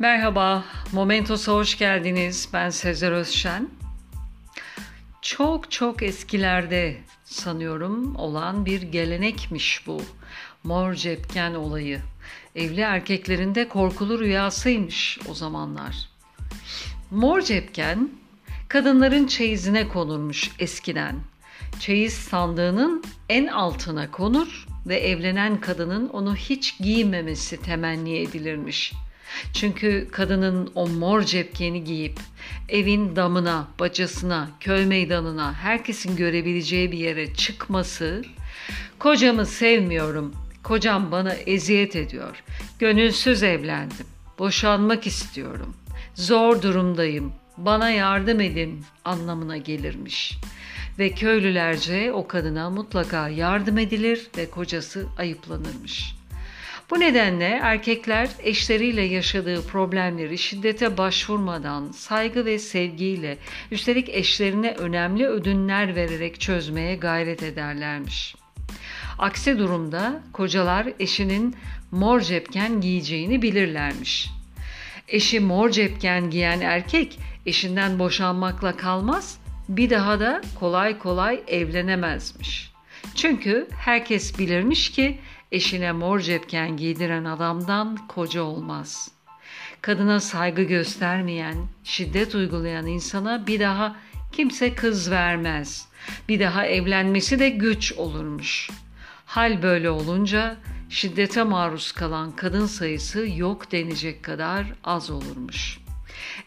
Merhaba, Momentos'a hoş geldiniz. Ben Sezer Özşen. Çok çok eskilerde sanıyorum olan bir gelenekmiş bu. Mor cepken olayı. Evli erkeklerin de korkulu rüyasıymış o zamanlar. Mor cepken kadınların çeyizine konurmuş eskiden. Çeyiz sandığının en altına konur ve evlenen kadının onu hiç giymemesi temenni edilirmiş.'' Çünkü kadının o mor cepkeni giyip evin damına, bacasına, köy meydanına, herkesin görebileceği bir yere çıkması, kocamı sevmiyorum, kocam bana eziyet ediyor, gönülsüz evlendim, boşanmak istiyorum, zor durumdayım, bana yardım edin. anlamına gelirmiş. Ve köylülerce o kadına mutlaka yardım edilir ve kocası ayıplanırmış.'' Bu nedenle erkekler eşleriyle yaşadığı problemleri şiddete başvurmadan saygı ve sevgiyle üstelik eşlerine önemli ödünler vererek çözmeye gayret ederlermiş. Aksi durumda kocalar eşinin mor cepken giyeceğini bilirlermiş. Eşi mor cepken giyen erkek eşinden boşanmakla kalmaz, bir daha da kolay kolay evlenemezmiş. Çünkü herkes bilirmiş ki Eşine mor cepken giydiren adamdan koca olmaz. Kadına saygı göstermeyen, şiddet uygulayan insana bir daha kimse kız vermez. Bir daha evlenmesi de güç olurmuş. Hal böyle olunca şiddete maruz kalan kadın sayısı yok denecek kadar az olurmuş.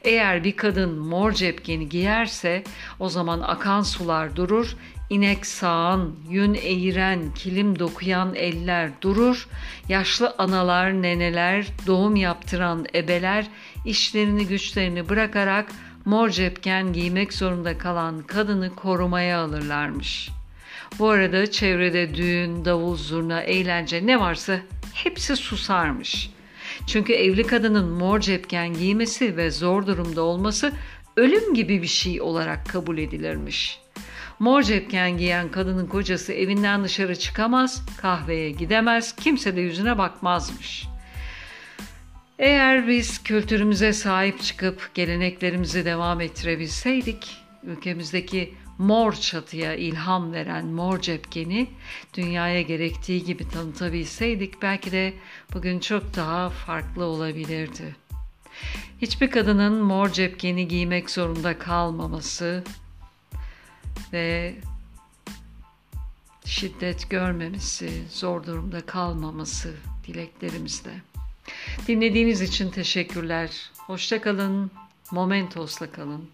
Eğer bir kadın mor cepkeni giyerse o zaman akan sular durur, inek sağan, yün eğiren, kilim dokuyan eller durur, yaşlı analar, neneler, doğum yaptıran ebeler işlerini güçlerini bırakarak mor cepken giymek zorunda kalan kadını korumaya alırlarmış. Bu arada çevrede düğün, davul, zurna, eğlence ne varsa hepsi susarmış. Çünkü evli kadının mor cepken giymesi ve zor durumda olması ölüm gibi bir şey olarak kabul edilirmiş.'' Mor cepken giyen kadının kocası evinden dışarı çıkamaz, kahveye gidemez, kimse de yüzüne bakmazmış. Eğer biz kültürümüze sahip çıkıp geleneklerimizi devam ettirebilseydik, ülkemizdeki mor çatıya ilham veren mor cepkeni dünyaya gerektiği gibi tanıtabilseydik belki de bugün çok daha farklı olabilirdi. Hiçbir kadının mor cepkeni giymek zorunda kalmaması, ve şiddet görmemesi, zor durumda kalmaması dileklerimizde. Dinlediğiniz için teşekkürler. Hoşça kalın. Momentos'la kalın.